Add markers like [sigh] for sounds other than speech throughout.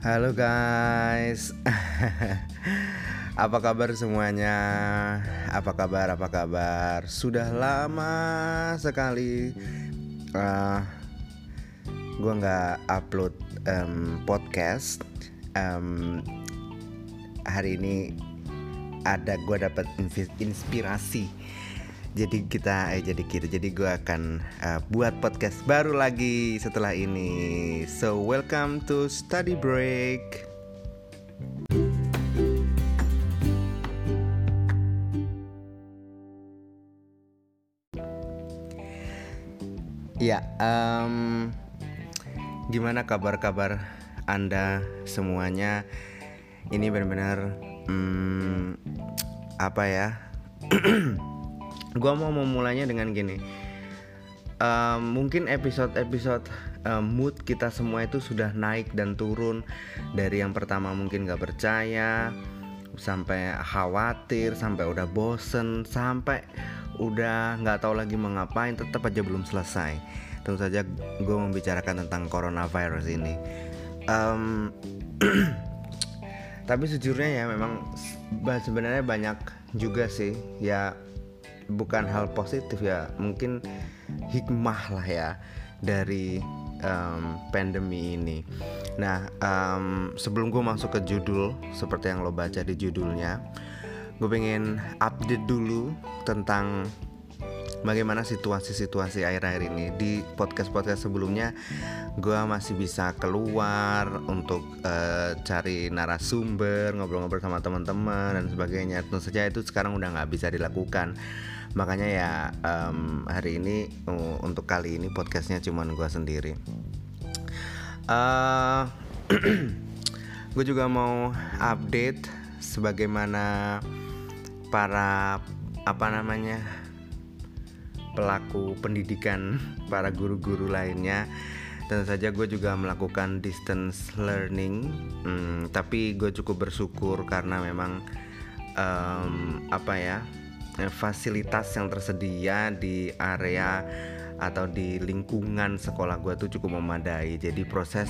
Halo guys, [laughs] apa kabar semuanya? Apa kabar? Apa kabar? Sudah lama sekali uh, gue nggak upload um, podcast. Um, hari ini ada gue dapat inspirasi jadi kita eh jadi kita jadi gue akan uh, buat podcast baru lagi setelah ini. So welcome to study break. Ya um, gimana kabar-kabar anda semuanya? Ini benar-benar um, apa ya [clears throat] gue mau memulainya dengan gini. Um, mungkin episode-episode um, mood kita semua itu sudah naik dan turun. Dari yang pertama mungkin gak percaya sampai khawatir sampai udah bosen sampai udah nggak tahu lagi mau ngapain tetap aja belum selesai. Tentu saja gue membicarakan tentang coronavirus ini. Um, [clears throat] tapi sejujurnya ya memang sebenarnya banyak juga sih ya bukan hal positif ya. Mungkin hikmah lah ya dari um, pandemi ini. Nah um, sebelum gue masuk ke judul seperti yang lo baca di judulnya, gue pengen update dulu tentang bagaimana situasi-situasi akhir-akhir ini. Di podcast-podcast sebelumnya gue masih bisa keluar untuk uh, cari narasumber ngobrol-ngobrol sama teman-teman dan sebagainya. Tentu saja itu sekarang udah nggak bisa dilakukan makanya ya um, hari ini uh, untuk kali ini podcastnya cuma gue sendiri. Uh, eh, [clears throat] gue juga mau update sebagaimana para apa namanya pelaku pendidikan [laughs] para guru-guru lainnya. Tentu saja gue juga melakukan distance learning. Hmm, tapi gue cukup bersyukur karena memang um, apa ya fasilitas yang tersedia di area atau di lingkungan sekolah gue tuh cukup memadai. Jadi proses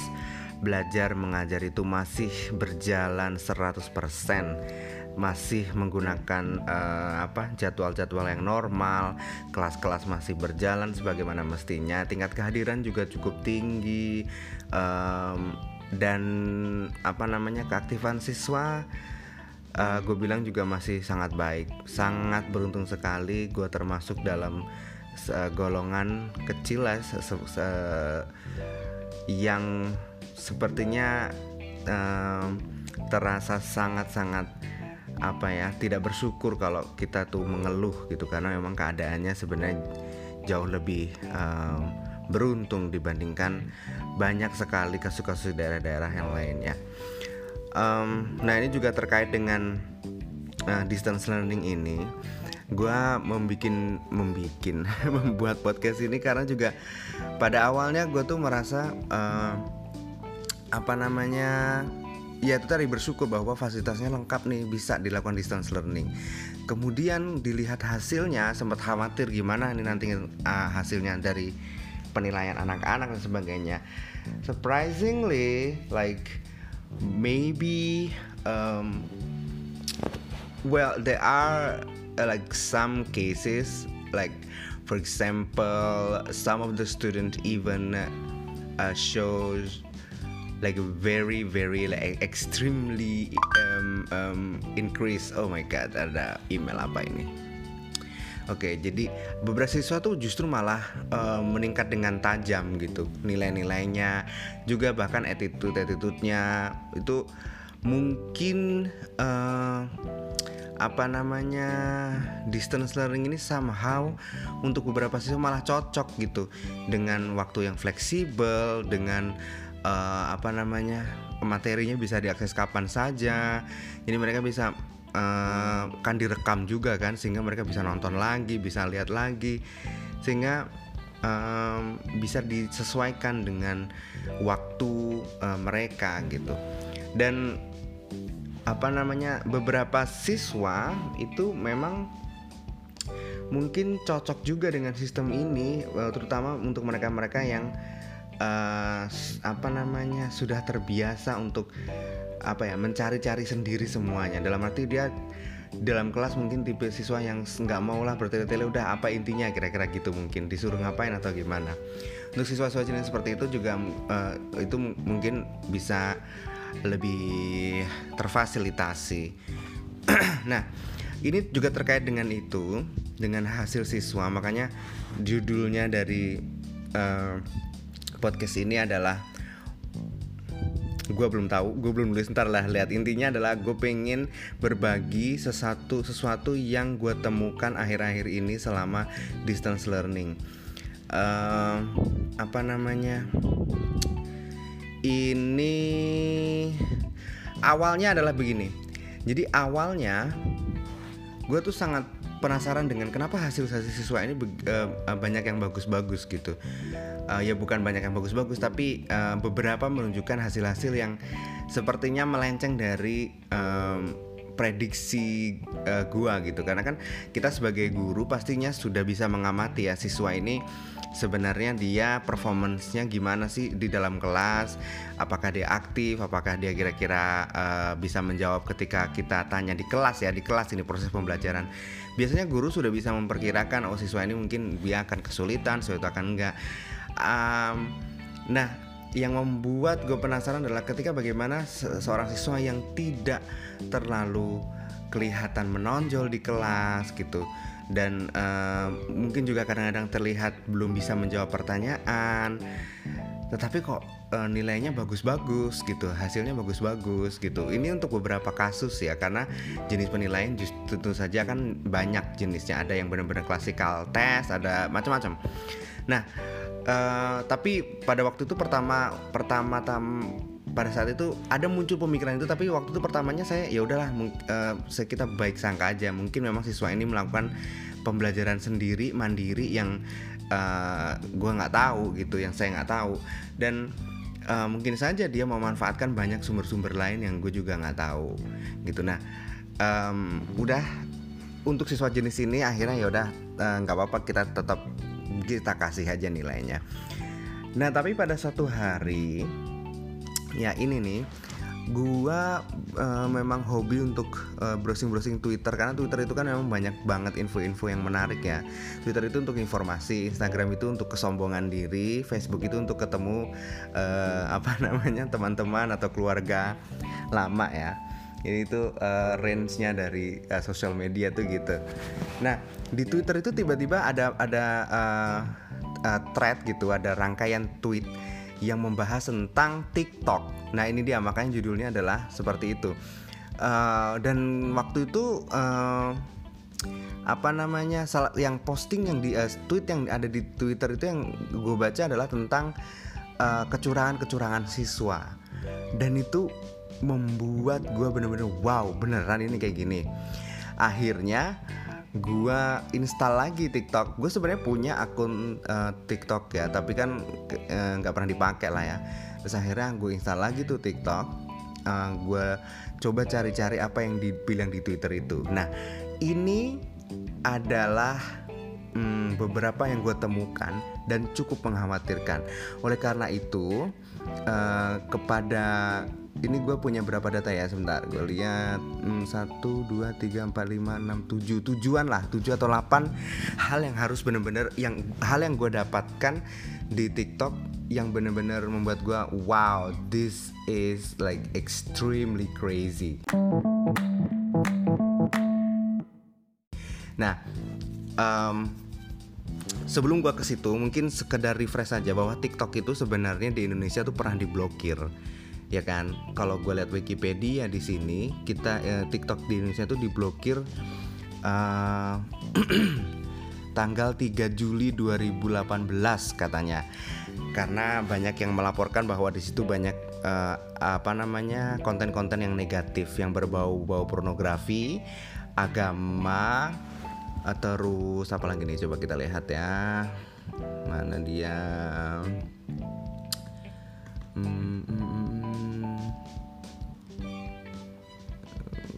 belajar mengajar itu masih berjalan 100% masih menggunakan uh, apa jadwal-jadwal yang normal. Kelas-kelas masih berjalan sebagaimana mestinya. Tingkat kehadiran juga cukup tinggi. Um, dan apa namanya keaktifan siswa uh, gue bilang juga masih sangat baik. Sangat beruntung sekali gue termasuk dalam uh, golongan kecil lah se se yang sepertinya uh, terasa sangat-sangat apa ya tidak bersyukur kalau kita tuh mengeluh gitu. Karena memang keadaannya sebenarnya jauh lebih um, beruntung dibandingkan banyak sekali kasus-kasus daerah-daerah yang lainnya um, nah ini juga terkait dengan uh, distance learning ini. Gue membikin membikin [laughs] membuat podcast ini karena juga pada awalnya gue tuh merasa uh, apa namanya ya itu tadi bersyukur bahwa fasilitasnya lengkap nih bisa dilakukan distance learning. Kemudian dilihat hasilnya sempat khawatir gimana nih nanti uh, hasilnya dari penilaian anak-anak dan sebagainya. Surprisingly like maybe um, well there are uh, like some cases like for example some of the students even uh, shows like very very like extremely um, um, increase. Oh my god ada email apa ini Oke, jadi beberapa siswa tuh justru malah uh, meningkat dengan tajam gitu nilai-nilainya, juga bahkan attitude attitude-nya itu mungkin uh, apa namanya distance learning ini somehow untuk beberapa siswa malah cocok gitu dengan waktu yang fleksibel dengan uh, apa namanya materinya bisa diakses kapan saja. Jadi mereka bisa uh, kan direkam juga kan sehingga mereka bisa nonton lagi bisa lihat lagi. Sehingga um, bisa disesuaikan dengan waktu uh, mereka gitu. Dan apa namanya beberapa siswa itu memang mungkin cocok juga dengan sistem ini terutama untuk mereka-mereka yang uh, apa namanya sudah terbiasa untuk apa ya mencari-cari sendiri semuanya. Dalam arti dia dalam kelas mungkin tipe siswa yang nggak mau lah bertele-tele udah apa intinya? Kira-kira gitu mungkin. Disuruh ngapain atau gimana. Untuk siswa-siswa jenis seperti itu juga uh, itu mungkin bisa lebih terfasilitasi. [clears throat] Nah ini juga terkait dengan itu dengan hasil siswa. Makanya judulnya dari uh, podcast ini adalah gue belum tahu gue belum nulis. Ntar lah lihat. Intinya adalah gue pengen berbagi sesuatu sesuatu yang gue temukan akhir-akhir ini selama distance learning. Uh, apa namanya? Ini awalnya adalah begini. Jadi awalnya gue tuh sangat penasaran dengan kenapa hasil hasil siswa ini uh, banyak yang bagus-bagus gitu. Uh, ya bukan banyak yang bagus-bagus tapi uh, beberapa menunjukkan hasil-hasil yang sepertinya melenceng dari um, prediksi uh, gua gitu. Karena kan kita sebagai guru pastinya sudah bisa mengamati ya siswa ini sebenarnya dia performancenya gimana sih di dalam kelas apakah dia aktif apakah dia kira-kira uh, bisa menjawab ketika kita tanya di kelas ya di kelas ini proses pembelajaran. Biasanya guru sudah bisa memperkirakan oh siswa ini mungkin dia akan kesulitan siswa itu akan enggak. Um, nah yang membuat gue penasaran adalah ketika bagaimana se seorang siswa yang tidak terlalu kelihatan menonjol di kelas gitu. Dan uh, mungkin juga kadang-kadang terlihat belum bisa menjawab pertanyaan. Tetapi kok uh, nilainya bagus-bagus gitu hasilnya bagus-bagus gitu. Ini untuk beberapa kasus ya karena jenis penilaian just, tentu saja kan banyak jenisnya. Ada yang benar-benar klasikal tes ada macam-macam. Nah uh, tapi pada waktu itu pertama pertama tam pada saat itu ada muncul pemikiran itu tapi waktu itu pertamanya saya ya udahlah uh, kita baik sangka aja. Mungkin memang siswa ini melakukan pembelajaran sendiri mandiri yang uh, eh, gue nggak tahu gitu yang saya nggak tahu. Dan uh, mungkin saja dia memanfaatkan banyak sumber-sumber lain yang gue juga nggak tahu gitu. Nah um, udah untuk siswa jenis ini akhirnya ya udah nggak uh, apa-apa kita tetap kita kasih aja nilainya nah tapi pada suatu hari ya ini nih gua uh, memang hobi untuk uh, browsing-browsing Twitter karena Twitter itu kan memang banyak banget info-info yang menarik ya. Twitter itu untuk informasi, Instagram itu untuk kesombongan diri, Facebook itu untuk ketemu uh, apa [laughs] namanya teman-teman atau keluarga lama ya. Ini itu uh, range-nya dari uh, sosial media tuh gitu. Nah, di Twitter itu tiba-tiba ada ada uh, uh, thread gitu, ada rangkaian tweet yang membahas tentang TikTok. Nah ini dia makanya judulnya adalah seperti itu. Uh, dan waktu itu uh, apa namanya salah yang posting yang di uh, tweet yang ada di Twitter itu yang gue baca adalah tentang uh, kecurangan-kecurangan siswa dan itu membuat gue bener-bener wow beneran ini kayak gini akhirnya gua install lagi TikTok. Gue sebenarnya punya akun uh, TikTok ya, tapi kan eh, nggak uh, pernah dipakai lah ya. Terus akhirnya gue install lagi tuh TikTok. Uh, eh, gue coba cari-cari apa yang dibilang di Twitter itu. Nah, ini adalah hmm, beberapa yang gue temukan dan cukup mengkhawatirkan. Oleh karena itu, uh, kepada ini gue punya berapa data ya? Sebentar gue lihat. Hmm, satu dua tiga empat lima enam tujuh. Tujuan lah tujuh atau delapan hal yang harus bener-bener yang hal yang gue dapatkan di TikTok yang bener-bener membuat gue wow this is like extremely crazy. Nah um, sebelum gue ke situ mungkin sekedar refresh aja bahwa TikTok itu sebenarnya di Indonesia tuh pernah diblokir ya kan? Kalau gue lihat Wikipedia di sini kita eh, TikTok di Indonesia itu diblokir uh, [clears throat] tanggal 3 Juli 2018 katanya. Karena banyak yang melaporkan bahwa di situ banyak uh, apa namanya konten-konten yang negatif yang berbau-bau pornografi agama terus apa lagi nih? Coba kita lihat ya. Mana dia? Hmm, hmm,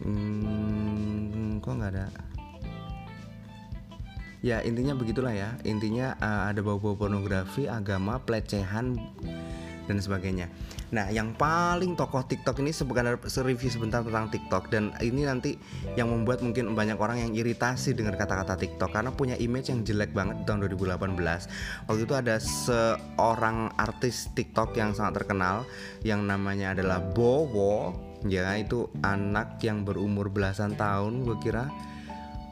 hmm. kok nggak ada ya intinya begitulah ya intinya uh, ada bau-bau pornografi agama pelecehan dan sebagainya. Nah, yang paling tokoh TikTok ini sebenarnya review sebentar tentang TikTok dan ini nanti yang membuat mungkin banyak orang yang iritasi dengan kata-kata TikTok karena punya image yang jelek banget di tahun 2018. Waktu itu ada seorang artis TikTok yang sangat terkenal yang namanya adalah Bowo, ya itu anak yang berumur belasan tahun gue kira.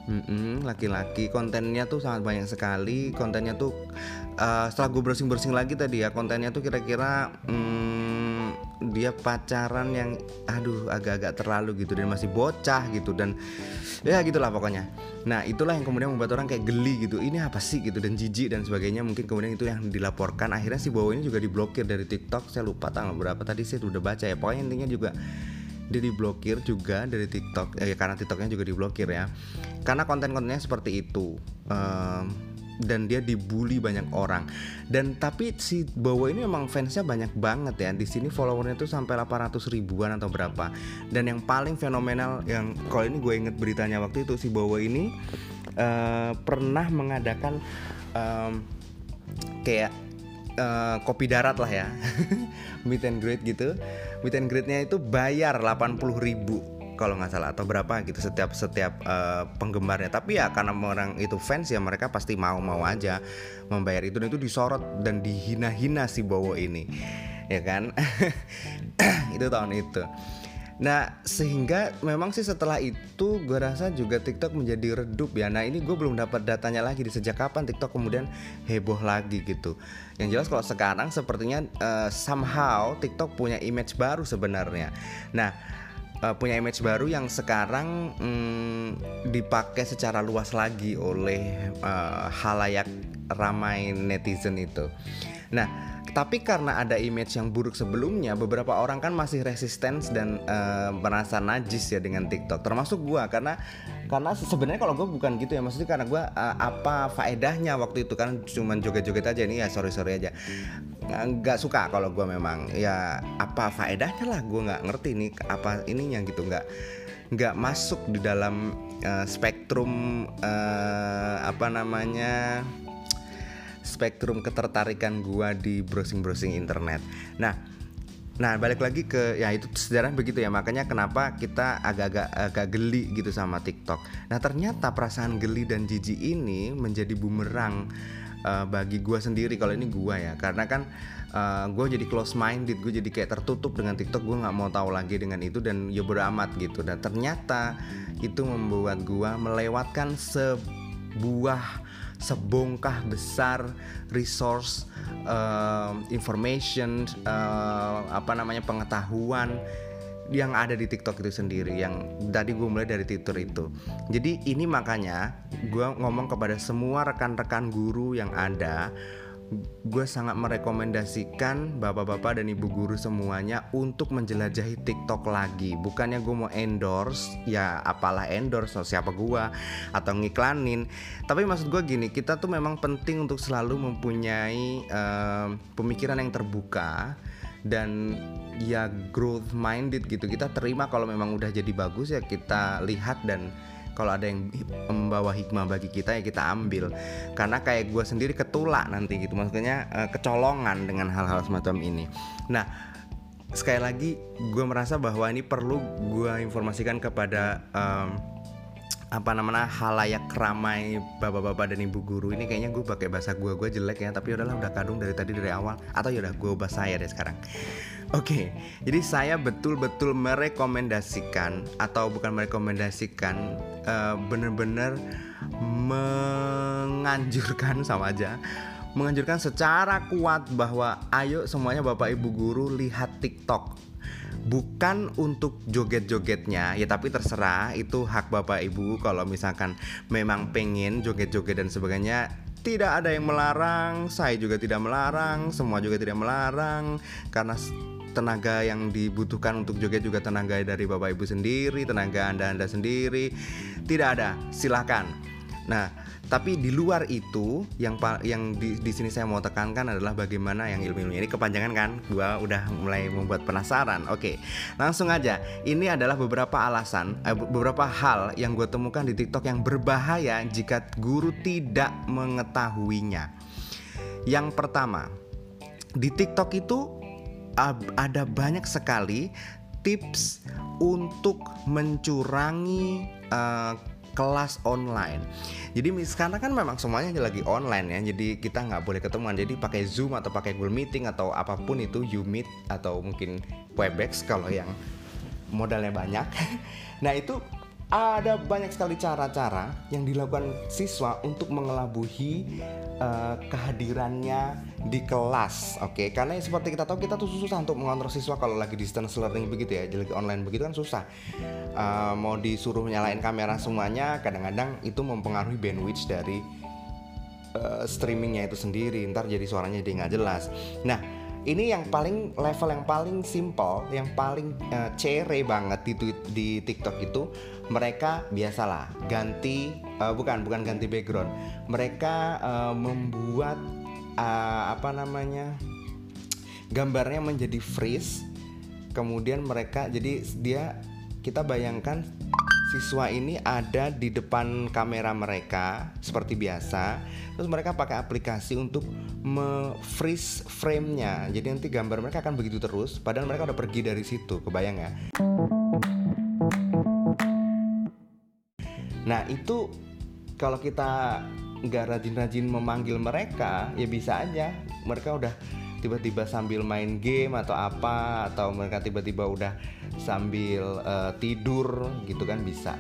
Mm-mm, laki-laki. Kontennya tuh sangat banyak sekali. Kontennya tuh uh, setelah gue browsing-browsing lagi tadi ya kontennya tuh kira-kira um, dia pacaran yang aduh agak-agak terlalu gitu dan masih bocah gitu dan ya gitulah pokoknya. Nah itulah yang kemudian membuat orang kayak geli gitu. Ini apa sih gitu dan jijik dan sebagainya. Mungkin kemudian itu yang dilaporkan. Akhirnya si bawa ini juga diblokir dari TikTok. Saya lupa tanggal berapa. Tadi saya udah baca ya. Pokoknya intinya juga dia diblokir juga dari TikTok eh, karena TikToknya juga diblokir ya. Karena konten-kontennya seperti itu um, dan dia dibully banyak orang. Dan tapi si Bowo ini memang fansnya banyak banget ya. Di sini followernya tuh sampai 800 ribuan atau berapa. Dan yang paling fenomenal yang kalau ini gue inget beritanya waktu itu si Bowo ini uh, pernah mengadakan um, kayak uh, kopi darat lah ya. [laughs] Meet and greet gitu. Meet and greetnya itu bayar 80 ribu kalau nggak salah atau berapa gitu setiap setiap uh, penggemarnya. Tapi ya karena orang itu fans ya mereka pasti mau mau aja membayar itu. Dan itu disorot dan dihina-hina si Bowo ini. Ya kan? [clears throat] Itu tahun itu Nah sehingga memang sih setelah itu gue rasa juga TikTok menjadi redup ya. Nah ini gue belum dapat datanya lagi di sejak kapan TikTok kemudian heboh lagi gitu. Yang jelas kalau sekarang sepertinya uh, somehow TikTok punya image baru sebenarnya. Nah uh, punya image baru yang sekarang hmm, dipakai secara luas lagi oleh uh, halayak ramai netizen itu. Nah tapi karena ada image yang buruk sebelumnya, beberapa orang kan masih resisten dan uh, merasa najis ya dengan TikTok. Termasuk gue karena karena sebenarnya kalau gue bukan gitu ya, maksudnya karena gue uh, apa faedahnya waktu itu kan cuman joget-joget aja nih ya sorry sorry aja. Nggak suka kalau gue memang ya apa faedahnya lah gue nggak ngerti nih apa ininya gitu. Nggak nggak masuk di dalam uh, spektrum uh, apa namanya spektrum ketertarikan gua di browsing-browsing internet. Nah, Nah balik lagi ke ya itu sejarah begitu ya makanya kenapa kita agak-agak agak geli gitu sama TikTok. Nah ternyata perasaan geli dan jijik ini menjadi bumerang uh, bagi gua sendiri kalau ini gua ya karena kan uh, eh, gue jadi close minded gue jadi kayak tertutup dengan TikTok gue nggak mau tahu lagi dengan itu dan ya beramat gitu dan ternyata itu membuat gue melewatkan sebuah sebongkah besar resource uh, information uh, apa namanya pengetahuan yang ada di TikTok itu sendiri yang tadi gue mulai dari Twitter itu. Jadi ini makanya gue ngomong kepada semua rekan-rekan guru yang ada gue sangat merekomendasikan bapak-bapak dan ibu guru semuanya untuk menjelajahi TikTok lagi. Bukannya gue mau endorse, ya apalah endorse, so siapa gue atau ngiklanin. Tapi maksud gue gini, kita tuh memang penting untuk selalu mempunyai uh, pemikiran yang terbuka dan ya growth minded gitu. Kita terima kalau memang udah jadi bagus ya kita lihat dan kalau ada yang membawa hikmah bagi kita ya kita ambil. Karena kayak gue sendiri ketulak nanti gitu. Maksudnya uh, kecolongan dengan hal-hal semacam ini. Nah sekali lagi gue merasa bahwa ini perlu gue informasikan kepada um, apa namanya halayak ramai bapak-bapak dan ibu guru ini kayaknya gue pakai bahasa gue gue jelek ya. Tapi udahlah udah kadung dari tadi dari awal. Atau yaudah gue ubah saya deh sekarang. Oke, jadi saya betul-betul merekomendasikan atau bukan merekomendasikan, uh, bener-bener menganjurkan [laughs] sama aja, menganjurkan secara kuat bahwa ayo semuanya bapak ibu guru lihat TikTok. Bukan untuk joget-jogetnya, ya tapi terserah itu hak bapak ibu. Kalau misalkan memang pengen joget-joget dan sebagainya tidak ada yang melarang, saya juga tidak melarang, semua juga tidak melarang. Karena tenaga yang dibutuhkan untuk joget juga tenaga dari bapak ibu sendiri tenaga anda anda sendiri. Tidak ada silahkan. Nah tapi di luar itu yang yang di, di sini saya mau tekankan adalah bagaimana yang ilmu-ilmu ini kepanjangan kan? Gua udah mulai membuat penasaran. Oke langsung aja. Ini adalah beberapa alasan eh, beberapa hal yang gue temukan di TikTok yang berbahaya jika guru tidak mengetahuinya. Yang pertama di TikTok itu ada banyak sekali tips untuk mencurangi uh, kelas online. Jadi sekarang kan memang semuanya lagi online ya. Jadi kita nggak boleh ketemuan. Jadi pakai Zoom atau pakai Google Meeting atau apa pun itu, Meet atau mungkin Webex kalau yang modalnya banyak. [laughs] nah itu ada banyak sekali cara-cara yang dilakukan siswa untuk mengelabuhi uh, kehadirannya di kelas, oke? Okay? Karena seperti kita tahu kita tuh susah untuk mengontrol siswa kalau lagi distance learning begitu ya, jadi online begitu kan susah. Uh, mau disuruh nyalain kamera semuanya, kadang-kadang itu mempengaruhi bandwidth dari uh, streamingnya itu sendiri. Ntar jadi suaranya jadi nggak jelas. Nah ini yang paling level yang paling simple, yang paling uh, cere banget di di TikTok itu mereka biasalah ganti uh, bukan bukan ganti background. Mereka uh, membuat uh, apa namanya? gambarnya menjadi freeze. Kemudian mereka jadi dia kita bayangkan siswa ini ada di depan kamera mereka seperti biasa. Terus mereka pakai aplikasi untuk me-freeze frame-nya. Jadi nanti gambar mereka akan begitu terus padahal mereka udah pergi dari situ kebayang ya nah itu kalau kita nggak rajin-rajin memanggil mereka ya bisa aja. Mereka udah tiba-tiba sambil main game atau apa atau mereka tiba-tiba udah sambil uh, tidur gitu kan bisa.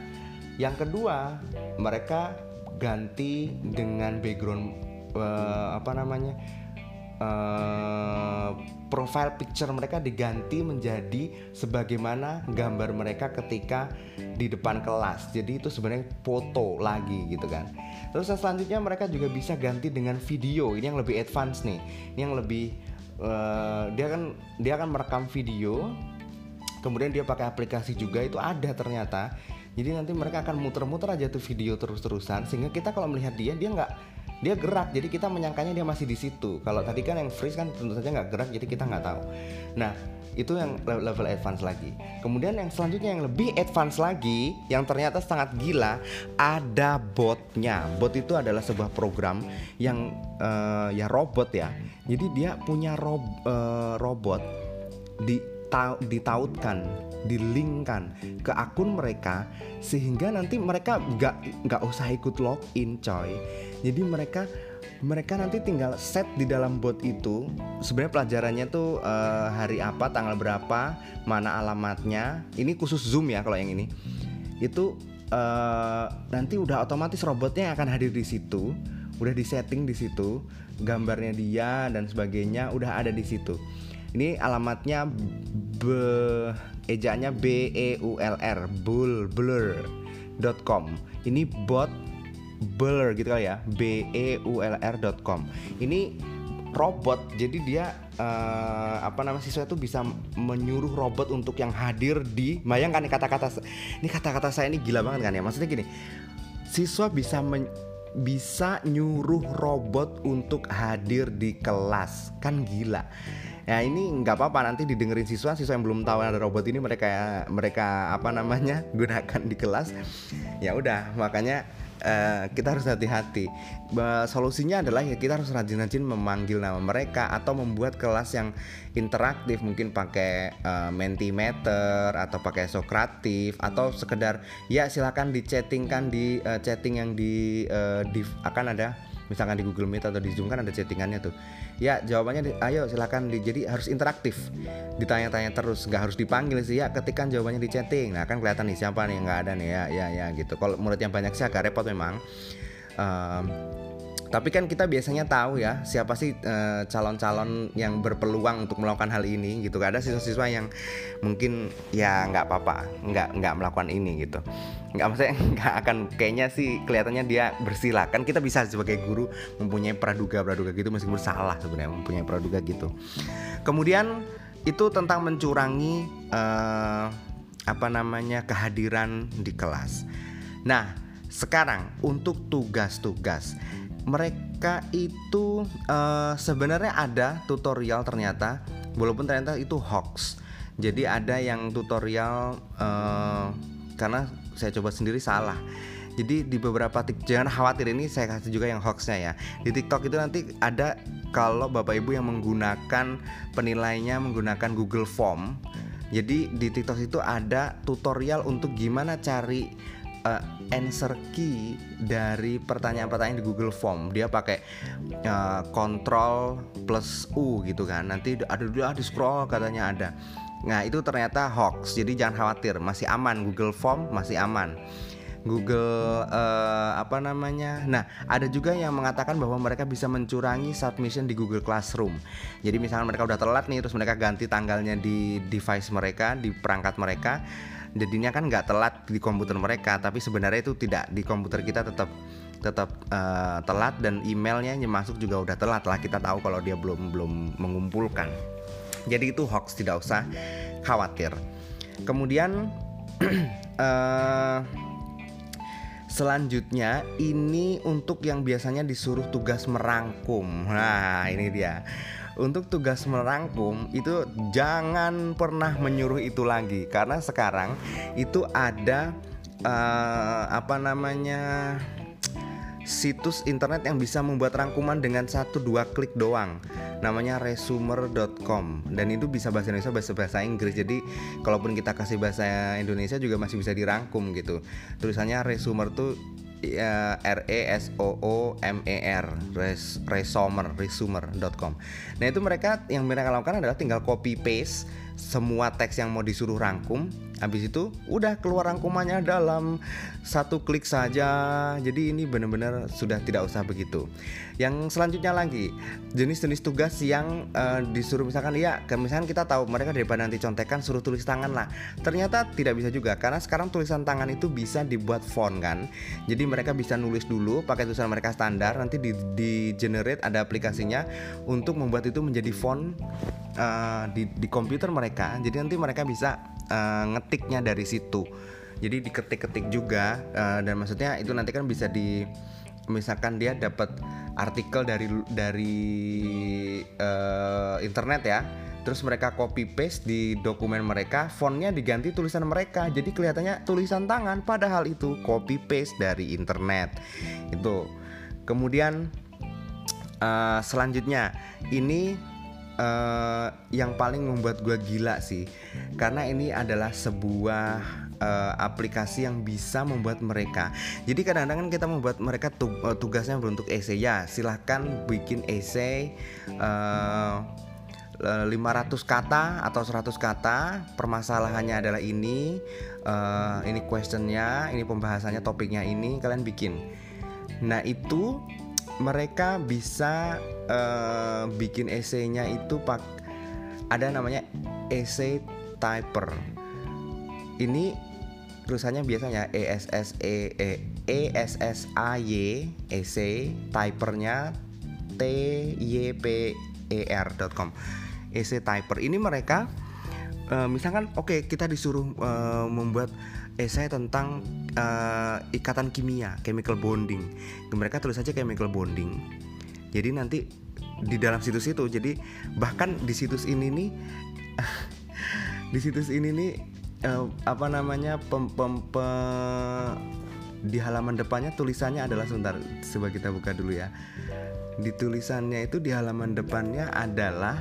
Yang kedua, mereka ganti dengan background uh, apa namanya? Uh, profile picture mereka diganti menjadi sebagaimana gambar mereka ketika di depan kelas. Jadi itu sebenarnya foto lagi gitu kan. Terus selanjutnya mereka juga bisa ganti dengan video. Ini yang lebih advance nih. Ini yang lebih uh, dia kan dia akan merekam video kemudian dia pakai aplikasi juga itu ada ternyata. Jadi nanti mereka akan muter-muter aja tuh video terus-terusan sehingga kita kalau melihat dia dia nggak dia gerak. Jadi kita menyangkanya dia masih di situ. Kalau tadi kan yang freeze kan tentu saja nggak gerak jadi kita nggak tahu. Nah itu yang level advance lagi. Kemudian yang selanjutnya yang lebih advance lagi yang ternyata sangat gila ada botnya. Bot itu adalah sebuah program yang uh, ya robot ya. Jadi dia punya rob, uh, robot di ditautkan, dilinkkan ke akun mereka sehingga nanti mereka nggak nggak usah ikut login coy. Jadi mereka mereka nanti tinggal set di dalam bot itu. Sebenarnya pelajarannya tuh uh, hari apa tanggal berapa mana alamatnya. Ini khusus zoom ya kalau yang ini. Itu uh, nanti udah otomatis robotnya akan hadir di situ. Udah disetting di situ gambarnya dia dan sebagainya udah ada di situ. Ini alamatnya b ejaannya b e u l r bull blur.com. Ini bot blur gitu kali ya. b e u l r.com. Ini robot jadi dia uh, apa nama siswa itu bisa menyuruh robot untuk yang hadir di bayangkan nih kata-kata ini kata-kata saya ini gila banget kan ya maksudnya gini siswa bisa men, bisa nyuruh robot untuk hadir di kelas kan gila ya ini nggak apa-apa nanti didengerin siswa siswa yang belum tahu ada robot ini mereka mereka apa namanya gunakan di kelas ya udah makanya Uh, kita harus hati-hati. Solusinya adalah ya kita harus rajin-rajin memanggil nama mereka atau membuat kelas yang interaktif, mungkin pakai uh, Mentimeter atau pakai Sokratif atau sekedar ya silakan dichattingkan di uh, chatting yang di, uh, di akan ada misalkan di Google Meet atau di Zoom kan ada chattingannya tuh. Ya jawabannya di, ayo silakan di, jadi harus interaktif. Ditanya-tanya terus nggak harus dipanggil sih. Ya ketikan jawabannya di chatting. Nah kan kelihatan nih siapa nih nggak ada nih. Ya ya ya gitu. Kalau murid yang banyak sih agak repot memang. Um, tapi kan kita biasanya tahu ya siapa sih calon calon-calon yang berpeluang untuk melakukan hal ini gitu. Ada siswa-siswa yang mungkin ya nggak apa-apa, nggak nggak melakukan ini gitu. Nggak maksudnya [laughs] nggak akan kayaknya sih kelihatannya dia bersila. Kan kita bisa sebagai guru mempunyai praduga-praduga gitu meskipun salah sebenarnya mempunyai praduga gitu. Kemudian itu tentang mencurangi uh, apa namanya kehadiran di kelas. Nah, sekarang untuk tugas-tugas mereka itu uh, sebenarnya ada tutorial ternyata walaupun ternyata itu hoax. Jadi ada yang tutorial uh, karena saya coba sendiri salah. Jadi di beberapa tik jangan khawatir ini saya kasih juga yang hoaxnya ya. Di TikTok itu nanti ada kalau bapak ibu yang menggunakan penilainya menggunakan Google Form. Jadi di TikTok itu ada tutorial untuk gimana cari uh, answer key dari pertanyaan-pertanyaan di Google Form. Dia pakai uh, Control plus U gitu kan. Nanti ada dulu di scroll katanya ada. Nah itu ternyata hoax. Jadi jangan khawatir, masih aman Google Form masih aman. Google uh, apa namanya. Nah, ada juga yang mengatakan bahwa mereka bisa mencurangi submission di Google Classroom. Jadi misalnya mereka udah telat nih, terus mereka ganti tanggalnya di device mereka, di perangkat mereka jadinya kan nggak telat di komputer mereka tapi sebenarnya itu tidak. Di komputer kita tetap tetap uh, telat dan emailnya yang masuk juga udah telat lah. Kita tahu kalau dia belum belum mengumpulkan. Jadi itu hoax tidak usah khawatir. Kemudian uh, [clears throat] Selanjutnya ini untuk yang biasanya disuruh tugas merangkum. Nah, ini dia untuk tugas merangkum itu jangan pernah menyuruh itu lagi. Karena sekarang itu ada uh, apa namanya situs internet yang bisa membuat rangkuman dengan satu dua klik doang. Namanya resumer.com dan itu bisa bahasa Indonesia bahasa bahasa Inggris. Jadi kalaupun kita kasih bahasa Indonesia juga masih bisa dirangkum gitu. Tulisannya resumer tuh ya, R E S O O M E R res, resumer resumer.com. Nah itu mereka yang mereka lakukan adalah tinggal copy paste semua teks yang mau disuruh rangkum Habis itu udah keluar rangkumannya dalam satu klik saja. Jadi ini benar-benar sudah tidak usah begitu. Yang selanjutnya lagi jenis-jenis tugas yang uh, disuruh misalkan ya, misalkan kita tahu mereka daripada nanti contekan suruh tulis tangan lah. Ternyata tidak bisa juga karena sekarang tulisan tangan itu bisa dibuat font kan. Jadi mereka bisa nulis dulu pakai tulisan mereka standar nanti di, di generate ada aplikasinya untuk membuat itu menjadi font uh, di, di komputer mereka. Jadi nanti mereka bisa uh, ngetiknya dari situ. Jadi diketik-ketik juga uh, dan maksudnya itu nanti kan bisa di misalkan dia dapat artikel dari dari uh, internet ya. Terus mereka copy paste di dokumen mereka fontnya diganti tulisan mereka. Jadi kelihatannya tulisan tangan padahal itu copy paste dari internet. Itu. Kemudian uh, selanjutnya ini uh, yang paling membuat gue gila sih. Karena ini adalah sebuah uh, aplikasi yang bisa membuat mereka. Jadi kadang-kadang kan kita membuat mereka tug uh, tugasnya beruntuk essay. Ya silahkan bikin essay uh, 500 kata atau 100 kata. Permasalahannya adalah ini uh, ini questionnya ini pembahasannya topiknya ini kalian bikin. Nah itu mereka bisa uh, bikin esainya itu pak ada namanya essay typer. Ini tulisannya biasanya E S S E E E S S A Y essay typernya T Y P E R.com essay typer. Ini mereka uh, misalkan oke okay, kita disuruh uh, membuat esai tentang uh, ikatan kimia, chemical bonding. Mereka tulis saja chemical bonding. Jadi nanti di dalam situs itu, jadi bahkan di situs ini nih, [laughs] di situs ini nih uh, apa namanya pem, pem, pem, di halaman depannya tulisannya adalah sebentar, coba kita buka dulu ya. Di tulisannya itu di halaman depannya adalah,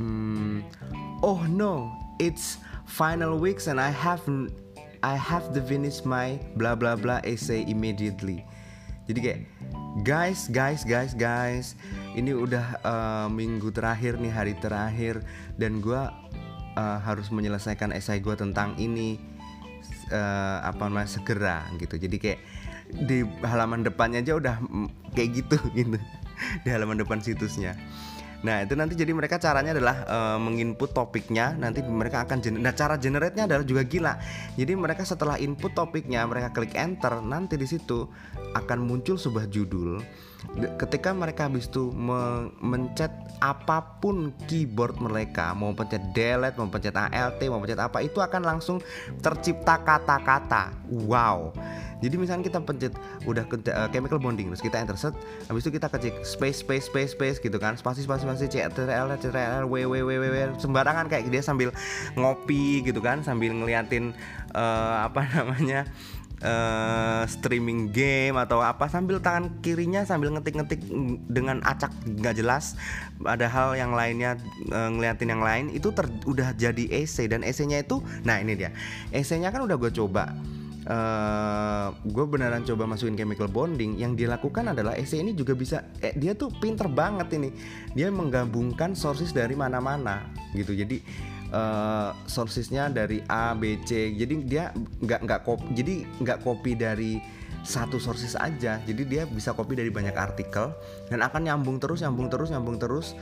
hmm, oh no, it's final weeks and I have I have to finish my blah blah blah essay immediately. Jadi kayak guys guys guys guys ini udah uh, minggu terakhir nih hari terakhir dan gue uh, harus menyelesaikan esai gue tentang ini uh, apa namanya segera gitu. Jadi kayak di halaman depannya aja udah mm, kayak gitu [laughs] gitu di halaman depan situsnya. Nah itu nanti jadi mereka caranya adalah uh, menginput topiknya nanti mereka akan gener nah cara generate-nya adalah juga gila. Jadi mereka setelah input topiknya mereka klik enter nanti di situ akan muncul sebuah judul. Ketika mereka habis itu mencet apa pun keyboard mereka mau pencet delete mau pencet alt mau pencet apa itu akan langsung tercipta kata-kata. Wow jadi misalnya kita pencet udah ke, uh, chemical bonding terus kita enter set habis itu kita ketik space space space space gitu kan. Spasi spasi spasi ctrl ctrl w w w w sembarangan kayak dia sambil ngopi gitu kan sambil ngeliatin uh, apa [laughs] namanya uh, streaming game atau apa sambil tangan kirinya sambil ngetik-ngetik dengan acak nggak jelas ada hal yang lainnya uh, ngeliatin yang lain itu ter, udah jadi essay dan essaynya itu nah ini dia. Essaynya kan udah gue coba uh, gue beneran coba masukin chemical bonding. Yang dilakukan adalah essay ini juga bisa eh, dia tuh pinter banget ini. Dia menggabungkan sources dari mana-mana gitu. Jadi uh, sourcesnya dari A B C. Jadi dia nggak nggak kopi jadi nggak copy dari satu sources aja. Jadi dia bisa copy dari banyak artikel dan akan nyambung terus nyambung terus nyambung terus.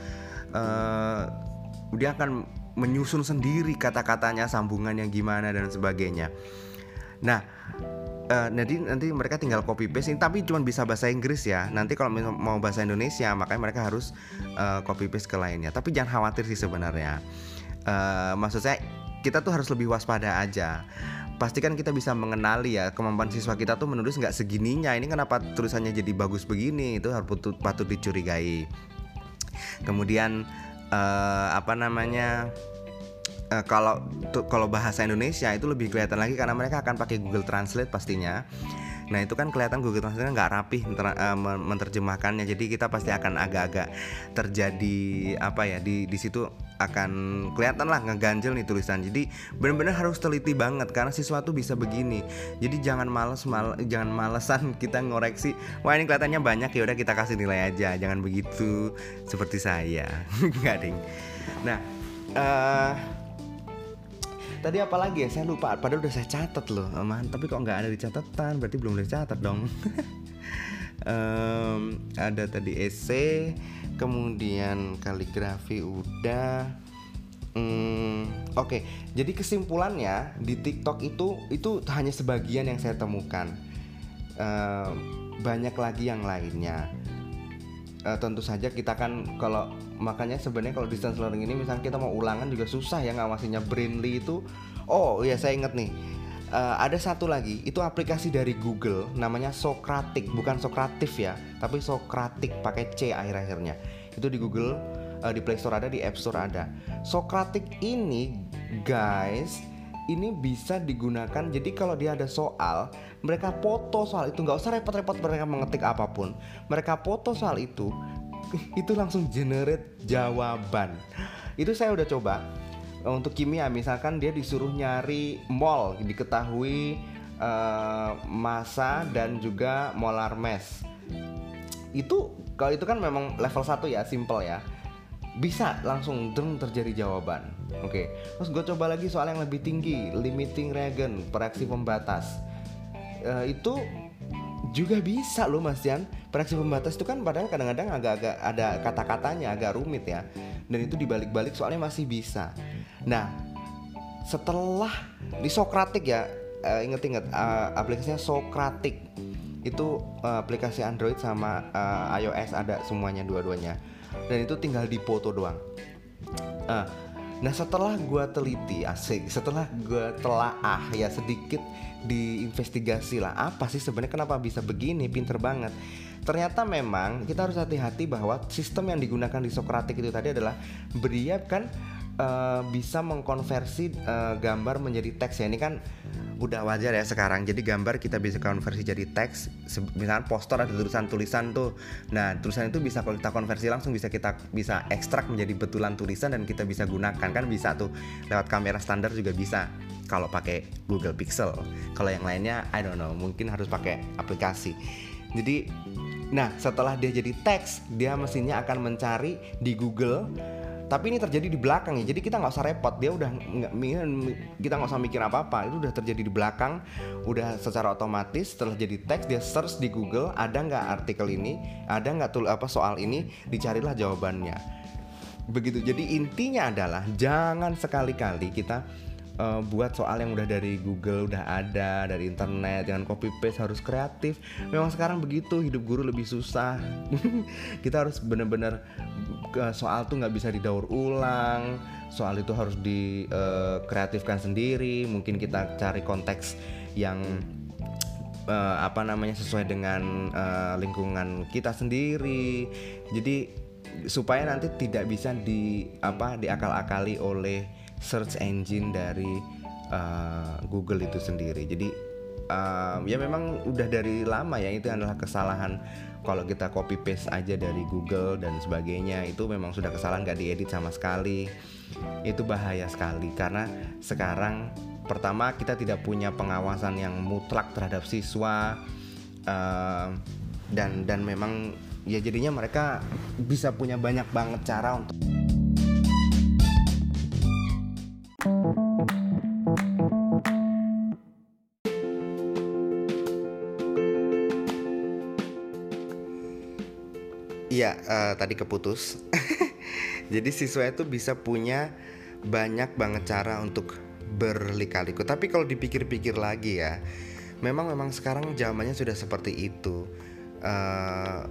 Uh, dia akan menyusun sendiri kata-katanya sambungan yang gimana dan sebagainya nah uh, nanti nanti mereka tinggal copy paste ini tapi cuma bisa bahasa Inggris ya. Nanti kalau mau bahasa Indonesia makanya mereka harus uh, copy paste ke lainnya. Tapi jangan khawatir sih sebenarnya. Uh, maksud saya kita tuh harus lebih waspada aja. Pastikan kita bisa mengenali ya kemampuan siswa kita tuh menulis nggak segininya. Ini kenapa tulisannya jadi bagus begini? Itu harus patut, patut dicurigai. Kemudian uh, apa namanya uh, kalau kalau bahasa Indonesia itu lebih kelihatan lagi karena mereka akan pakai Google Translate pastinya Nah itu kan kelihatan Google Translate nggak rapih uh, menerjemahkannya, jadi kita pasti akan agak-agak terjadi apa ya di di situ akan kelihatan lah ngeganjel nih tulisan. Jadi benar-benar harus teliti banget karena siswa tuh bisa begini. Jadi jangan males mal jangan malesan [laughs] kita ngoreksi. Wah ini kelihatannya banyak ya udah kita kasih nilai aja. Jangan begitu seperti saya. [laughs] Enggak ding. Nah. Uh, tadi apa lagi ya saya lupa padahal udah saya catat loh aman tapi kok nggak ada di catatan berarti belum dicatat dong [laughs] um, ada tadi esai kemudian kaligrafi udah Hmm, Oke, okay. jadi kesimpulannya di TikTok itu itu hanya sebagian yang saya temukan. Uh, banyak lagi yang lainnya. Uh, tentu saja kita kan kalau makanya sebenarnya kalau distance learning ini misalnya kita mau ulangan juga susah ya ngawasinya Brainly itu. Oh iya saya inget nih. Uh, ada satu lagi itu aplikasi dari Google namanya Socratic bukan Sokratif ya tapi Socratic pakai C akhir-akhirnya. Itu di Google uh, di Play Store ada di App Store ada. Socratic ini guys ini bisa digunakan. Jadi kalau dia ada soal mereka foto soal itu. Nggak usah repot-repot mereka mengetik apa pun. Mereka foto soal itu [laughs] itu langsung generate jawaban. Itu saya udah coba. Untuk kimia misalkan dia disuruh nyari mol diketahui uh, massa dan juga molar mass. Itu kalau itu kan memang level 1 ya simple ya. Bisa langsung terjadi jawaban oke okay. terus gue coba lagi soal yang lebih tinggi limiting reagen reaksi pembatas. Uh, itu juga bisa loh Mas Jan. Pereaksi pembatas itu kan padahal kadang-kadang agak-agak ada kata-katanya agak rumit ya. Dan itu dibalik-balik soalnya masih bisa. Nah setelah di Sokratik ya uh, inget-inget uh, aplikasinya Sokratik itu uh, aplikasi Android sama uh, iOS ada semuanya dua-duanya. Dan itu tinggal di foto doang. Uh, Nah setelah gue teliti asik, setelah gue telaah ya sedikit diinvestigasi lah apa sih sebenarnya kenapa bisa begini, pinter banget. Ternyata memang kita harus hati-hati bahwa sistem yang digunakan di Sokratik itu tadi adalah dia kan uh, bisa mengkonversi uh, gambar menjadi teks. Ya ini kan udah wajar ya sekarang. Jadi gambar kita bisa konversi jadi teks. Misalnya poster ada tulisan-tulisan tuh. Nah tulisan itu bisa kalau kita konversi langsung bisa kita bisa ekstrak menjadi betulan tulisan dan kita bisa gunakan. Kan bisa tuh lewat kamera standar juga bisa kalau pakai Google Pixel. Kalau yang lainnya I don't know mungkin harus pakai aplikasi. Jadi nah setelah dia jadi teks dia mesinnya akan mencari di Google tapi ini terjadi di belakang ya jadi kita nggak usah repot. Dia udah nggak kita nggak usah mikir apa apa itu udah terjadi di belakang udah secara otomatis setelah jadi teks dia search di Google ada nggak artikel ini ada nggak tul apa soal ini dicarilah jawabannya. Begitu jadi intinya adalah jangan sekali-kali kita uh, buat soal yang udah dari Google udah ada dari internet jangan copy paste harus kreatif. Memang sekarang begitu hidup guru lebih susah. [laughs] Kita harus bener-bener soal tuh nggak bisa didaur ulang soal itu harus dikreatifkan uh, sendiri. Mungkin kita cari konteks yang uh, apa namanya sesuai dengan uh, lingkungan kita sendiri. Jadi supaya nanti tidak bisa di apa diakal-akali oleh search engine dari uh, Google itu sendiri. Jadi uh, ya memang udah dari lama ya itu adalah kesalahan kalau kita copy paste aja dari Google dan sebagainya itu memang sudah kesalahan nggak diedit sama sekali. Itu bahaya sekali karena sekarang pertama kita tidak punya pengawasan yang mutlak terhadap siswa uh, dan dan memang ya jadinya mereka bisa punya banyak banget cara untuk Uh, tadi keputus. [laughs] Jadi siswa itu bisa punya banyak banget cara untuk berlika-liku. Tapi kalau dipikir-pikir lagi ya, memang memang sekarang zamannya sudah seperti itu. Uh,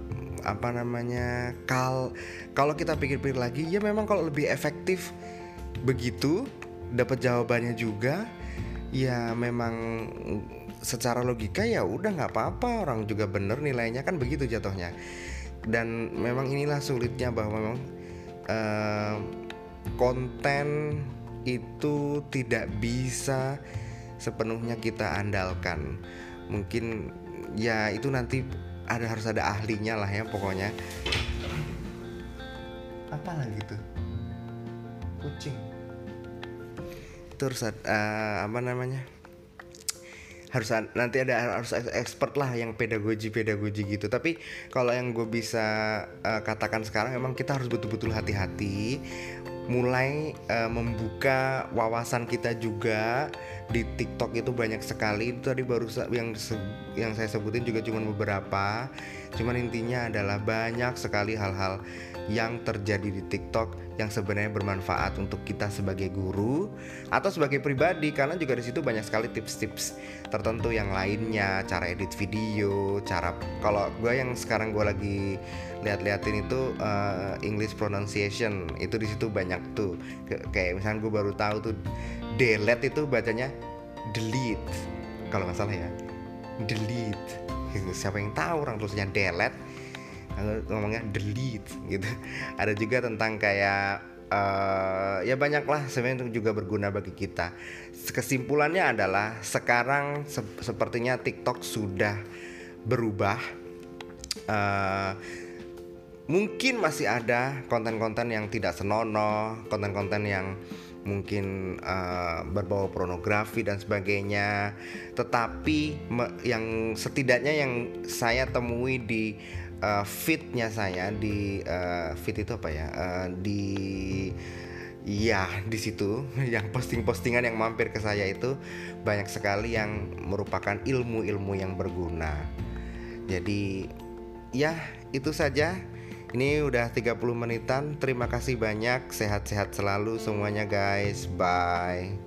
apa namanya? Kal kalau kita pikir-pikir lagi, ya memang kalau lebih efektif begitu, dapat jawabannya juga. Ya memang secara logika ya udah nggak apa-apa orang juga bener nilainya kan begitu jatuhnya dan memang inilah sulitnya bahwa memang uh, konten itu tidak bisa sepenuhnya kita andalkan. Mungkin ya itu nanti ada harus ada ahlinya lah ya pokoknya. Apa lagi tuh kucing. Terus uh, apa namanya harus nanti ada harus expert lah yang pedagogi pedagogi gitu. Tapi kalau yang gue bisa uh, katakan sekarang memang kita harus betul-betul hati-hati mulai uh, membuka wawasan kita juga. Di TikTok itu banyak sekali itu tadi baru yang yang saya sebutin juga cuma beberapa. Cuman intinya adalah banyak sekali hal-hal yang terjadi di TikTok yang sebenarnya bermanfaat untuk kita sebagai guru atau sebagai pribadi karena juga di situ banyak sekali tips-tips tertentu yang lainnya cara edit video cara kalau gue yang sekarang gue lagi lihat-liatin itu uh, English pronunciation itu di situ banyak tuh. Kayak misalnya gue baru tahu tuh delete itu bacanya delete kalau nggak salah ya delete. Siapa yang tahu orang tulisnya delete ngomongnya delete gitu. [laughs] Ada juga tentang kayak uh, ya banyak lah sebenarnya itu juga berguna bagi kita. Kesimpulannya adalah sekarang se sepertinya TikTok sudah berubah. Uh, mungkin masih ada konten-konten yang tidak senonoh konten-konten yang mungkin uh, berbau pornografi dan sebagainya. Tetapi yang setidaknya yang saya temui di uh, fitnya saya di uh, fit itu apa ya uh, di ya di situ [laughs] yang posting-postingan yang mampir ke saya itu banyak sekali yang merupakan ilmu-ilmu yang berguna. Jadi ya itu saja. Ini udah 30 menitan. Terima kasih banyak. Sehat-sehat selalu semuanya guys. Bye.